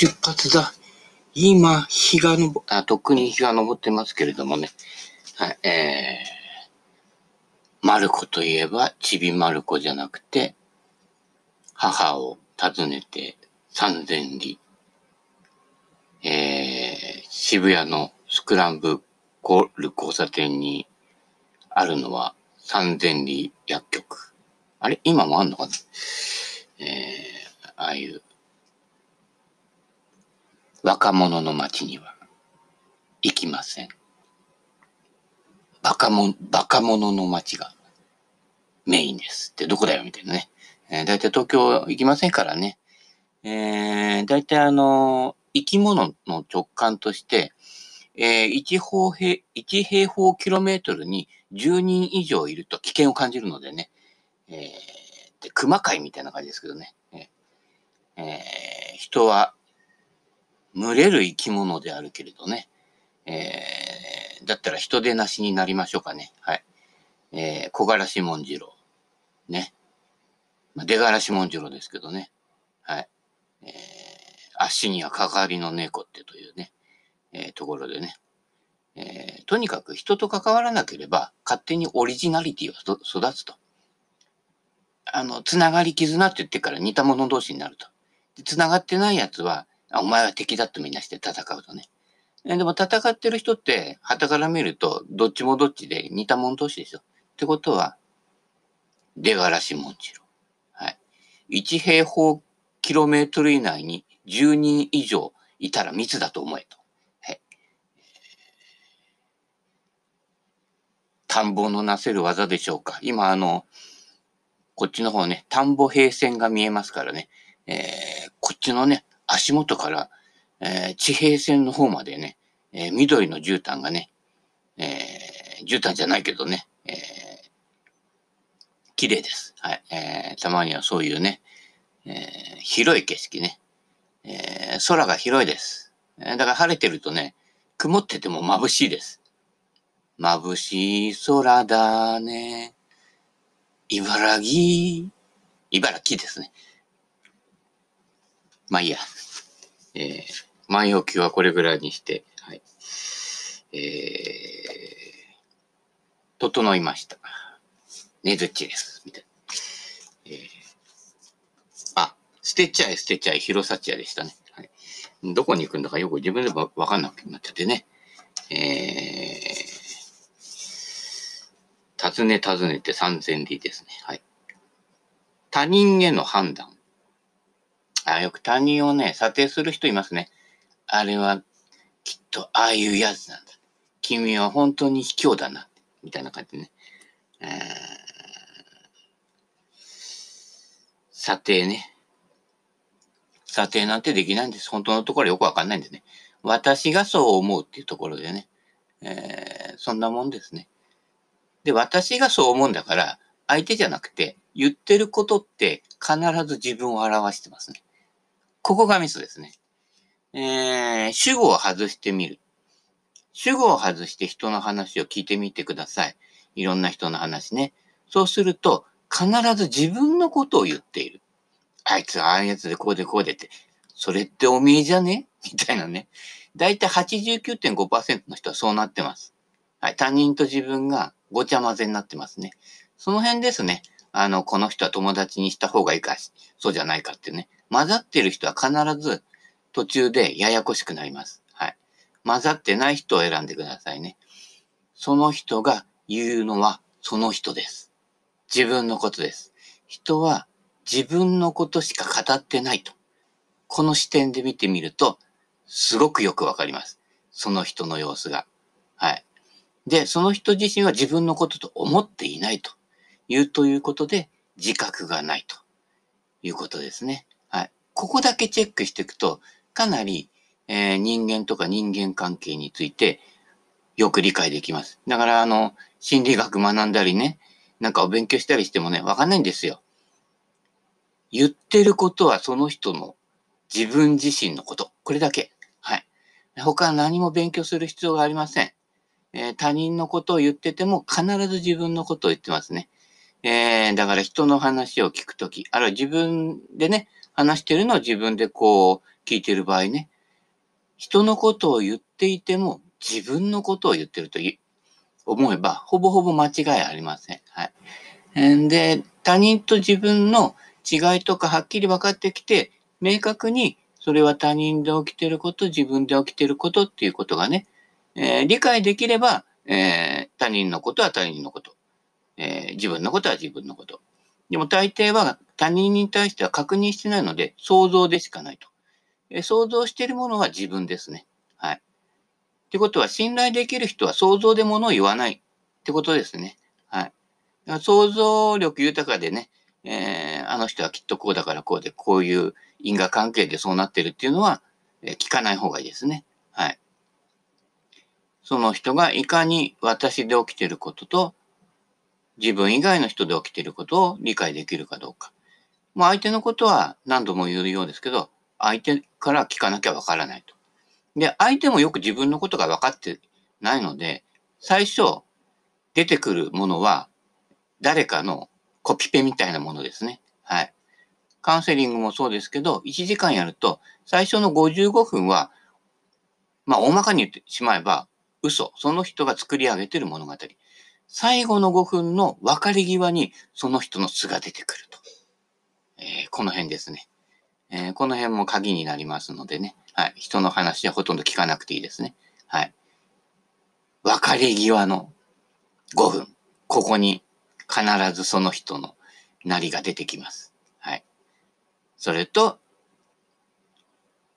出発だ。今、日が昇、あ、とっくに日が昇ってますけれどもね。はい、えー、マルコといえば、ちびマルコじゃなくて、母を訪ねて三千里。えー、渋谷のスクランブル交差点にあるのは三千里薬局。あれ？今もあんのかな？えー、ああいう若者の街には行きません。バカも、バカ者の街がメインですってどこだよみたいなね。えー、だいたい東京行きませんからね。えー、だいたいあの、生き物の直感として、えー、1, 方平1平方キロメートルに10人以上いると危険を感じるのでね。えー、で熊飼いみたいな感じですけどね。えー、人は群れる生き物であるけれどね。えー、だったら人でなしになりましょうかね。はい。えー、小柄しもんじろう。ね。まあ、出柄しもんじろうですけどね。はい。えー、足には関わりの猫ってというね、えー、ところでね。えー、とにかく人と関わらなければ勝手にオリジナリティは育つと。あの、つながり絆って言ってから似た者同士になると。つながってないやつは、お前は敵だってみんなして戦うとね。でも戦ってる人って、旗から見ると、どっちもどっちで似た者同士でしょ。ってことは、出がらしもんじろ。はい。1平方キロメートル以内に10人以上いたら密だと思えと。はい。田んぼのなせる技でしょうか。今、あの、こっちの方ね、田んぼ平線が見えますからね。えー、こっちのね、足元から、えー、地平線の方までね、えー、緑の絨毯がね、えー、絨毯じゃないけどね、えー、綺麗です。はい。えー、たまにはそういうね、えー、広い景色ね、えー、空が広いです。だから晴れてるとね、曇ってても眩しいです。眩しい空だね。茨城、茨城ですね。まあいいや。えー、万葉球はこれぐらいにして、はい。えー、整いました。ねずっちです。みたいな。えー、あ、捨てちゃえ捨てちゃえ広幸屋でしたね。はい。どこに行くんだかよく自分でもわかんなくなっちゃってね。えー、尋ね尋ねて三千里ですね。はい。他人への判断。あ、よく他人をね、査定する人いますね。あれは、きっと、ああいうやつなんだ。君は本当に卑怯だな。みたいな感じでね。査定ね。査定なんてできないんです。本当のところよくわかんないんでね。私がそう思うっていうところでね。えー、そんなもんですね。で、私がそう思うんだから、相手じゃなくて、言ってることって必ず自分を表してますね。ここがミスですね。えー、主語を外してみる。主語を外して人の話を聞いてみてください。いろんな人の話ね。そうすると、必ず自分のことを言っている。あいつはああいうやつでこうでこうでって。それっておめえじゃね？みたいなね。だいたい89.5%の人はそうなってます。はい。他人と自分がごちゃ混ぜになってますね。その辺ですね。あの、この人は友達にした方がいいか、そうじゃないかってね。混ざってる人は必ず途中でややこしくなります。はい。混ざってない人を選んでくださいね。その人が言うのはその人です。自分のことです。人は自分のことしか語ってないと。この視点で見てみると、すごくよくわかります。その人の様子が。はい。で、その人自身は自分のことと思っていないというということで、自覚がないということですね。ここだけチェックしていくと、かなり、えー、人間とか人間関係についてよく理解できます。だから、あの、心理学学んだりね、なんかお勉強したりしてもね、わかんないんですよ。言ってることはその人の自分自身のこと。これだけ。はい。他何も勉強する必要がありません。えー、他人のことを言ってても必ず自分のことを言ってますね。えー、だから人の話を聞くとき、あるいは自分でね、話してるのを自分でこう、聞いてる場合ね、人のことを言っていても自分のことを言ってると思えば、ほぼほぼ間違いありません。はい。で、他人と自分の違いとかはっきり分かってきて、明確にそれは他人で起きてること、自分で起きてることっていうことがね、えー、理解できれば、えー、他人のことは他人のこと、えー、自分のことは自分のこと。でも大抵は他人に対しては確認してないので、想像でしかないと。え想像しているものは自分ですね。はい。ってことは、信頼できる人は想像でものを言わないってことですね。はい。想像力豊かでね、えー、あの人はきっとこうだからこうで、こういう因果関係でそうなってるっていうのは、えー、聞かない方がいいですね。はい。その人がいかに私で起きてることと、自分以外の人で起きてることを理解できるかどうか。まあ相手のことは何度も言うようですけど、相手から聞かなきゃわからないと。で、相手もよく自分のことが分かってないので、最初出てくるものは誰かのコピペみたいなものですね。はい。カウンセリングもそうですけど、1時間やると、最初の55分は、まあ、大まかに言ってしまえば、嘘。その人が作り上げてる物語。最後の5分の別れ際に、その人の素が出てくると。えー、この辺ですね。えー、この辺も鍵になりますのでね。はい。人の話はほとんど聞かなくていいですね。はい。別れ際の5分。ここに必ずその人のなりが出てきます。はい。それと、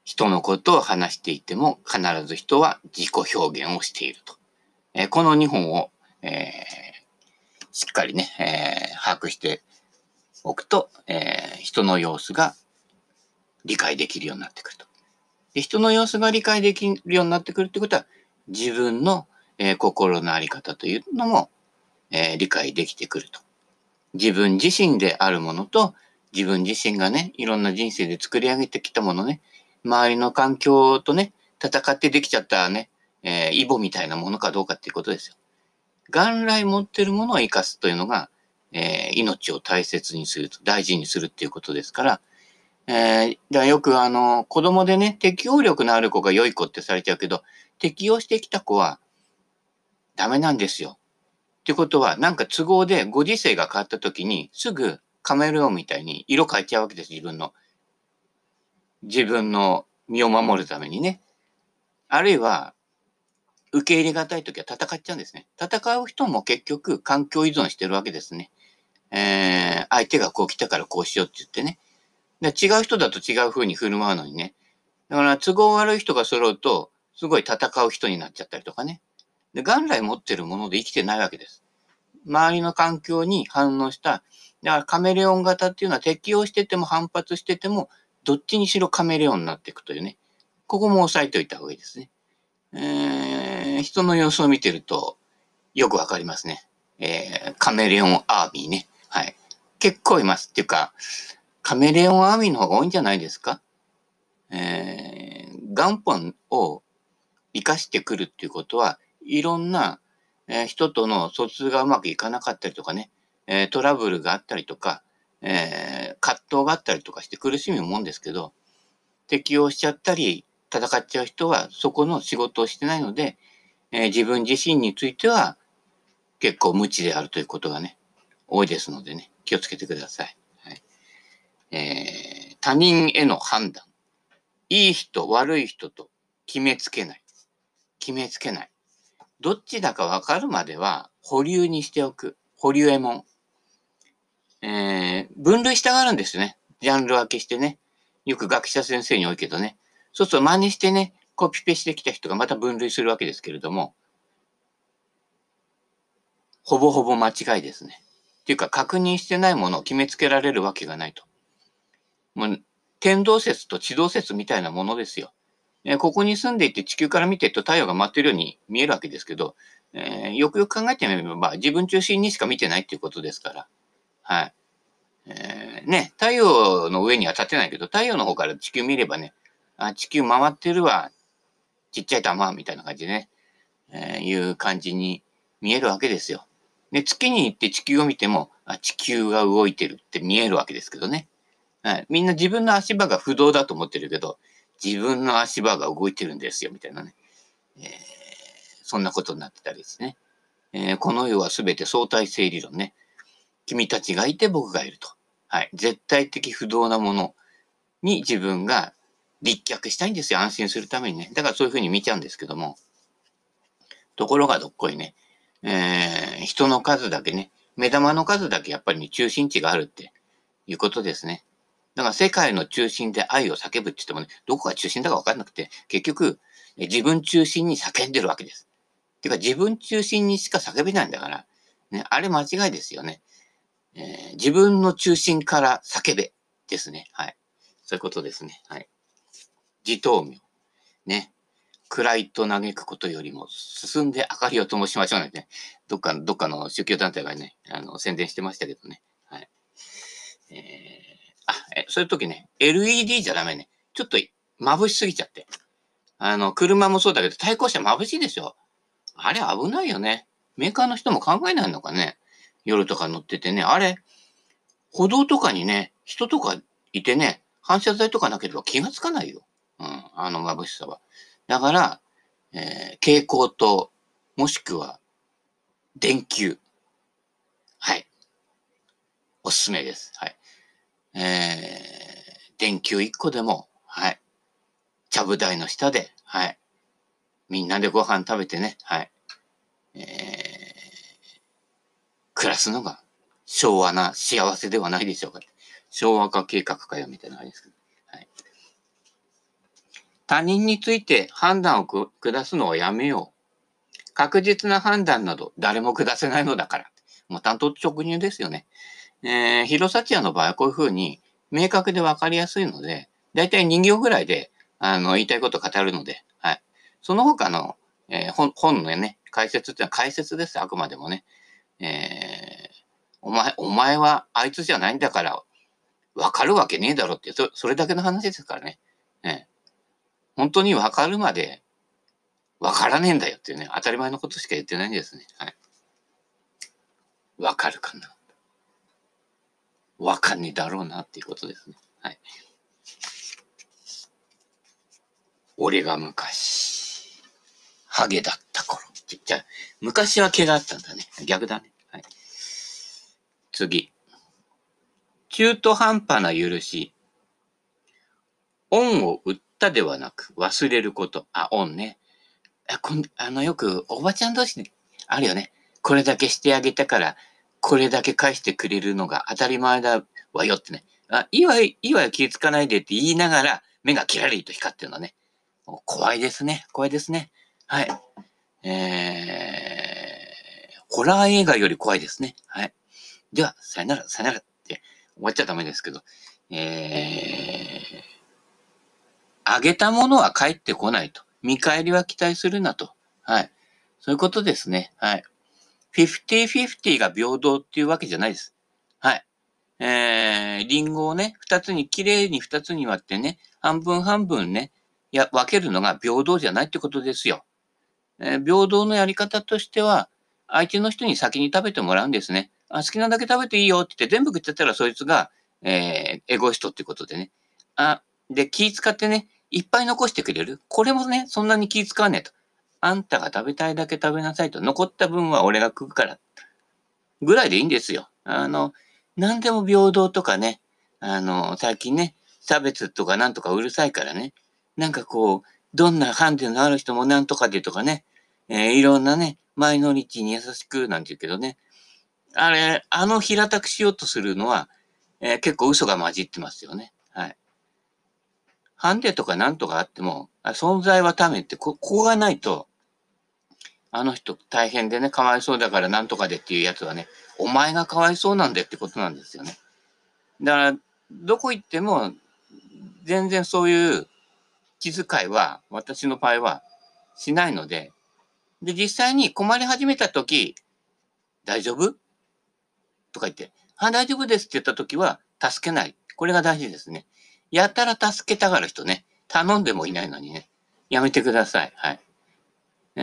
人のことを話していても必ず人は自己表現をしていると。えー、この2本を、えー、しっかりね、えー、把握しておくと、え人の様子が理解できるようになってくると。で人の様子が理解できるようになってくるってことは、自分の、え心のあり方というのも、えー、理解できてくると。自分自身であるものと、自分自身がね、いろんな人生で作り上げてきたものね、周りの環境とね、戦ってできちゃったね、えー、イボみたいなものかどうかっていうことですよ。元来持ってるものを生かすというのが、えー、命を大切にすると、大事にするっていうことですから、えー、だよくあの、子供でね、適応力のある子が良い子ってされちゃうけど、適応してきた子はダメなんですよ。ってことは、なんか都合でご時世が変わった時に、すぐカメレオンみたいに色変えちゃうわけです、自分の。自分の身を守るためにね。あるいは、受け入れがたい時は戦っちゃうんですね。戦う人も結局環境依存してるわけですね。えー、相手がこう来たからこうしようって言ってね。で違う人だと違う風に振る舞うのにね。だから都合悪い人が揃うと、すごい戦う人になっちゃったりとかね。で、元来持ってるもので生きてないわけです。周りの環境に反応した、だからカメレオン型っていうのは適応してても反発してても、どっちにしろカメレオンになっていくというね。ここも押さえておいた方がいいですね。えー、人の様子を見てると、よくわかりますね。えー、カメレオンアーミーね。はい。結構います。っていうか、カメレオンアーミーの方が多いんじゃないですか？えー、元本を生かしてくるっていうことは、いろんな、えー、人との疎通がうまくいかなかったりとかね、えー、トラブルがあったりとか、えー、葛藤があったりとかして苦しむもんですけど、適応しちゃったり、戦っちゃう人はそこの仕事をしてないので、えー、自分自身については結構無知であるということがね、多いですのでね、気をつけてください。はいえー、他人への判断。いい人、悪い人と決めつけない。決めつけない。どっちだかわかるまでは保留にしておく。保留エモン。えー、分類したがるんですね。ジャンル分けしてね。よく学者先生に多いけどね。そうすると真似してね、コピペしてきた人がまた分類するわけですけれども、ほぼほぼ間違いですね。っていうか、確認してないものを決めつけられるわけがないと。もう、天動説と地動説みたいなものですよ。えここに住んでいて地球から見てると太陽が回ってるように見えるわけですけど、えー、よくよく考えてみれば、自分中心にしか見てないっていうことですから。はい。えー、ね、太陽の上には立てないけど、太陽の方から地球見ればね、あ、地球回ってるわ、ちっちゃい玉、みたいな感じでね、えー、いう感じに見えるわけですよ。で、月に行って地球を見ても、あ、地球が動いてるって見えるわけですけどね。はい。みんな自分の足場が不動だと思ってるけど、自分の足場が動いてるんですよ、みたいなね。えー、そんなことになってたりですね。えー、この世はすべて相対性理論ね。君たちがいて僕がいると。はい。絶対的不動なものに自分が立脚したいんですよ。安心するためにね。だからそういうふうに見ちゃうんですけども。ところがどっこいね。えー、人の数だけね。目玉の数だけやっぱり、ね、中心地があるっていうことですね。だから世界の中心で愛を叫ぶって言ってもね、どこが中心だかわかんなくて、結局、自分中心に叫んでるわけです。てか自分中心にしか叫べないんだから、ね、あれ間違いですよね。えー、自分の中心から叫べですね。はい。そういうことですね。はい。自灯明。ね。暗いと嘆くことよりも進んで明かりを灯しましょうね。どっか、どっかの宗教団体がね、あの、宣伝してましたけどね。はい。えー、あ、え、そういう時ね、LED じゃダメね。ちょっと眩しすぎちゃって。あの、車もそうだけど、対向車眩しいですよ。あれ危ないよね。メーカーの人も考えないのかね。夜とか乗っててね。あれ、歩道とかにね、人とかいてね、反射材とかなければ気がつかないよ。うん、あの眩しさは。だから、えー、蛍光灯、もしくは、電球。はい。おすすめです。はい。えー、電球1個でも、はい。ちゃぶ台の下で、はい。みんなでご飯食べてね、はい。えー、暮らすのが昭和な幸せではないでしょうか。昭和化計画かよ、みたいな感じですけど。他人について判断を下すのはやめよう。確実な判断など誰も下せないのだから。もう担当直入ですよね。えー、広幸屋の場合はこういうふうに明確でわかりやすいので、だいたい2行ぐらいで、あの、言いたいこと語るので、はい。その他の、えー、本、本のね、解説っていうのは解説です、あくまでもね。えー、お前、お前はあいつじゃないんだから、わかるわけねえだろって、そそれだけの話ですから。ね本当にわかるまで、わからねえんだよっていうね、当たり前のことしか言ってないんですね。はい。わかるかな。わかんねえだろうなっていうことですね。はい。俺が昔、ハゲだった頃。じゃ昔は毛があったんだね。逆だね。はい。次。中途半端な許し。恩を売ったではなく忘れること。あ、恩ね。あこんあの、よくおばちゃん同士であるよね。これだけしてあげたから、これだけ返してくれるのが当たり前だわよってね。あ、いいわよ、いいわよ、気づかないでって言いながら、目がキラリと光ってるのね。怖いですね。怖いですね。はい。えー、ホラー映画より怖いですね。はい。では、さよなら、さよならって終わっちゃダメですけど、えー、あげたものは帰ってこないと。見返りは期待するなと。はい。そういうことですね。はい。50-50が平等っていうわけじゃないです。はい。えー、リンゴをね、二つに、綺麗に二つに割ってね、半分半分ね、や、分けるのが平等じゃないってことですよ。えー、平等のやり方としては、相手の人に先に食べてもらうんですね。あ好きなだけ食べていいよって言って全部食っちゃったらそいつが、えー、エゴイストってことでね。あ、で、気使ってね、いっぱい残してくれる。これもね、そんなに気使わねえと。あんたが食べたいだけ食べなさいと。残った分は俺が食うから。ぐらいでいいんですよ。あの、何でも平等とかね、あの、最近ね、差別とかなんとかうるさいからね、なんかこう、どんなハンデのある人もなんとかでとかね、えー、いろんなね、マイノリティに優しくなんて言うけどね、あれ、あの平たくしようとするのは、えー、結構嘘が混じってますよね。ハンデとかなんとかあっても、存在はためってこ、こがないと、あの人大変でね、かわいそうだからなんとかでっていうやつはね、お前がかわいそうなんでってことなんですよね。だから、どこ行っても、全然そういう気遣いは、私の場合はしないので、で、実際に困り始めたとき、大丈夫？とか言って、あ、大丈夫ですって言ったときは、助けない。これが大事ですね。やたら助けたがる人ね、頼んでもいないのにね、やめてください。はい。え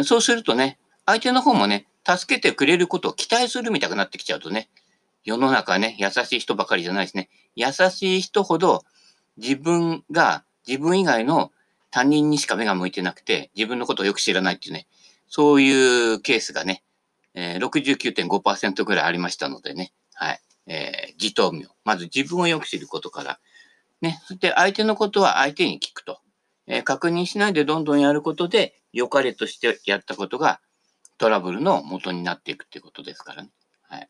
ー、そうするとね、相手の方もね、助けてくれることを期待するみたくなってきちゃうとね、世の中ね、優しい人ばかりじゃないですね。優しい人ほど自分が自分以外の他人にしか目が向いてなくて、自分のことをよく知らないっていうね、そういうケースがね、えー、69.5%ぐらいありましたのでね、はい。えー、自頭名。まず自分をよく知ることから。ね。そして相手のことは相手に聞くと。え、確認しないでどんどんやることで、良かれとしてやったことがトラブルの元になっていくっていうことですからね。はい。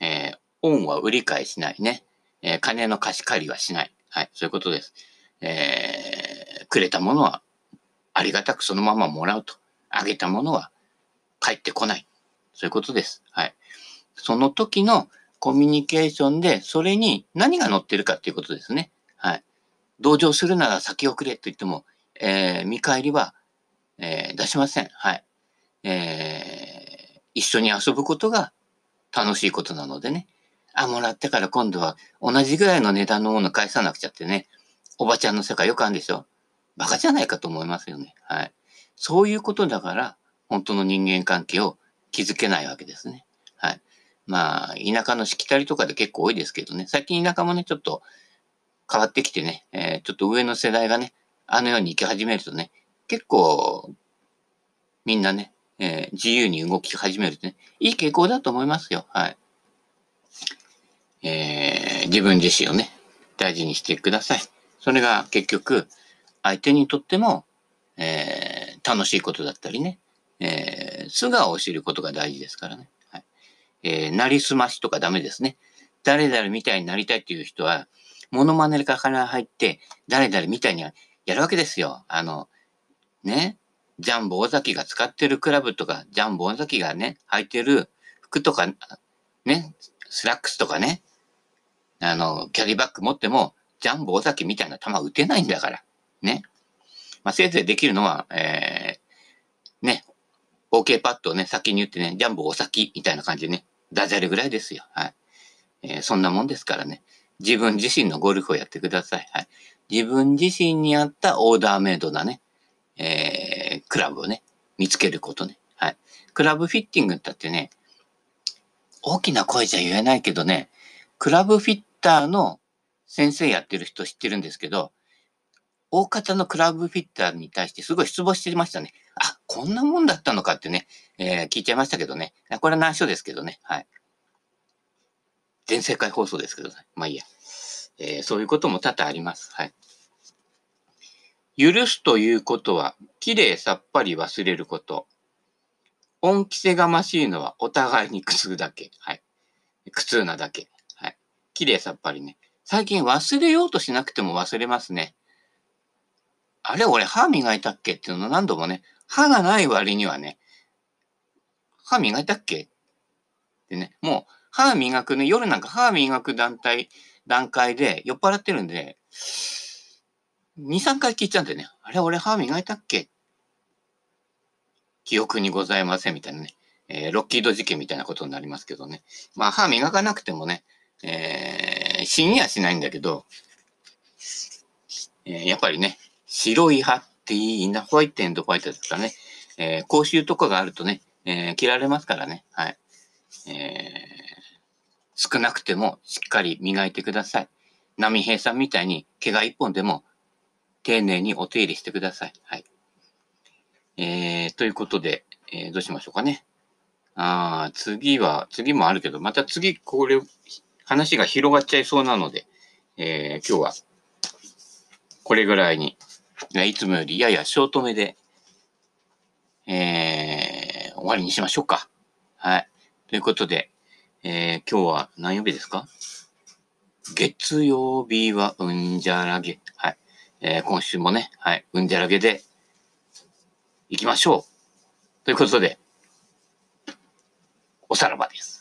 えー、恩は売り買いしないね。えー、金の貸し借りはしない。はい。そういうことです。えー、くれたものはありがたくそのままもらうと。あげたものは返ってこない。そういうことです。はい。その時のコミュニケーションで、それに何が載ってるかっていうことですね。はい。同情するなら先送れと言っても、えー、見返りは、えー、出しません。はい。えー、一緒に遊ぶことが楽しいことなのでね。あ、もらってから今度は同じぐらいの値段のもの返さなくちゃってね。おばちゃんの世界よくあるんでしょバカじゃないかと思いますよね。はい。そういうことだから、本当の人間関係を築けないわけですね。はい。まあ、田舎のしきたりとかで結構多いですけどね。最近田舎もね、ちょっと変わってきてね、えー、ちょっと上の世代がね、あのように行き始めるとね、結構、みんなね、えー、自由に動き始めるとね、いい傾向だと思いますよ。はい。えー、自分自身をね、大事にしてください。それが結局、相手にとっても、えー、楽しいことだったりね、えー、素顔を知ることが大事ですからね。はい。えー、なりすましとかダメですね。誰々みたいになりたいっていう人は、モノマネから入って、誰々みたいにやるわけですよ。あの、ね、ジャンボ尾崎が使ってるクラブとか、ジャンボ尾崎がね、履いてる服とか、ね、スラックスとかね、あの、キャリーバッグ持っても、ジャンボ尾崎みたいな球打てないんだから。ね。まあ、せいぜいできるのは、えー、ね、OK パッドをね、先に言ってね、ジャンボ尾崎みたいな感じでね、ダジャレぐらいですよ。はい。えー、そんなもんですからね。自分自身のゴルフをやってください。はい。自分自身に合ったオーダーメイドなね、えー、クラブをね、見つけることね。はい。クラブフィッティングだってね、大きな声じゃ言えないけどね、クラブフィッターの先生やってる人知ってるんですけど、大方のクラブフィッターに対してすごい失望してましたね。あ、こんなもんだったのかってね、えー、聞いちゃいましたけどね。これは内緒ですけどね。はい。全世界放送ですけどね。まあいいや。えー、そういうことも多々あります。はい。許すということは、きれいさっぱり忘れること。恩着せがましいのはお互いに苦痛だけ。はい。苦痛なだけ。はい。きれいさっぱりね。最近忘れようとしなくても忘れますね。あれ俺歯磨いたっけっていうの何度もね、歯がない割にはね、歯磨いたっけってね、もう歯磨くね、夜なんか歯磨く団体、段階で酔っ払ってるんで、2、3回聞いちゃうんだよね。あれ、俺歯磨いたっけ？記憶にございませんみたいなね。えー、ロッキード事件みたいなことになりますけどね。まあ、歯磨かなくてもね、えー、死にはしないんだけど、えー、やっぱりね、白い歯っていいな、ホワイトエンドホワイトですかね、えー、口臭とかがあるとね、えー、切られますからね。はい。えー、少なくてもしっかり磨いてください。波平さんみたいに毛が一本でも丁寧にお手入れしてください。はい。えー、ということで、えー、どうしましょうかね。ああ、次は、次もあるけど、また次、これ、話が広がっちゃいそうなので、えー、今日は、これぐらいに、いつもよりややショートめで、えー、終わりにしましょうか。はい。ということで、えー、今日は何曜日ですか？月曜日はうんじゃらげ。はい。えー、今週もね、はい、うんじゃらげで行きましょう。ということで、おさらばです。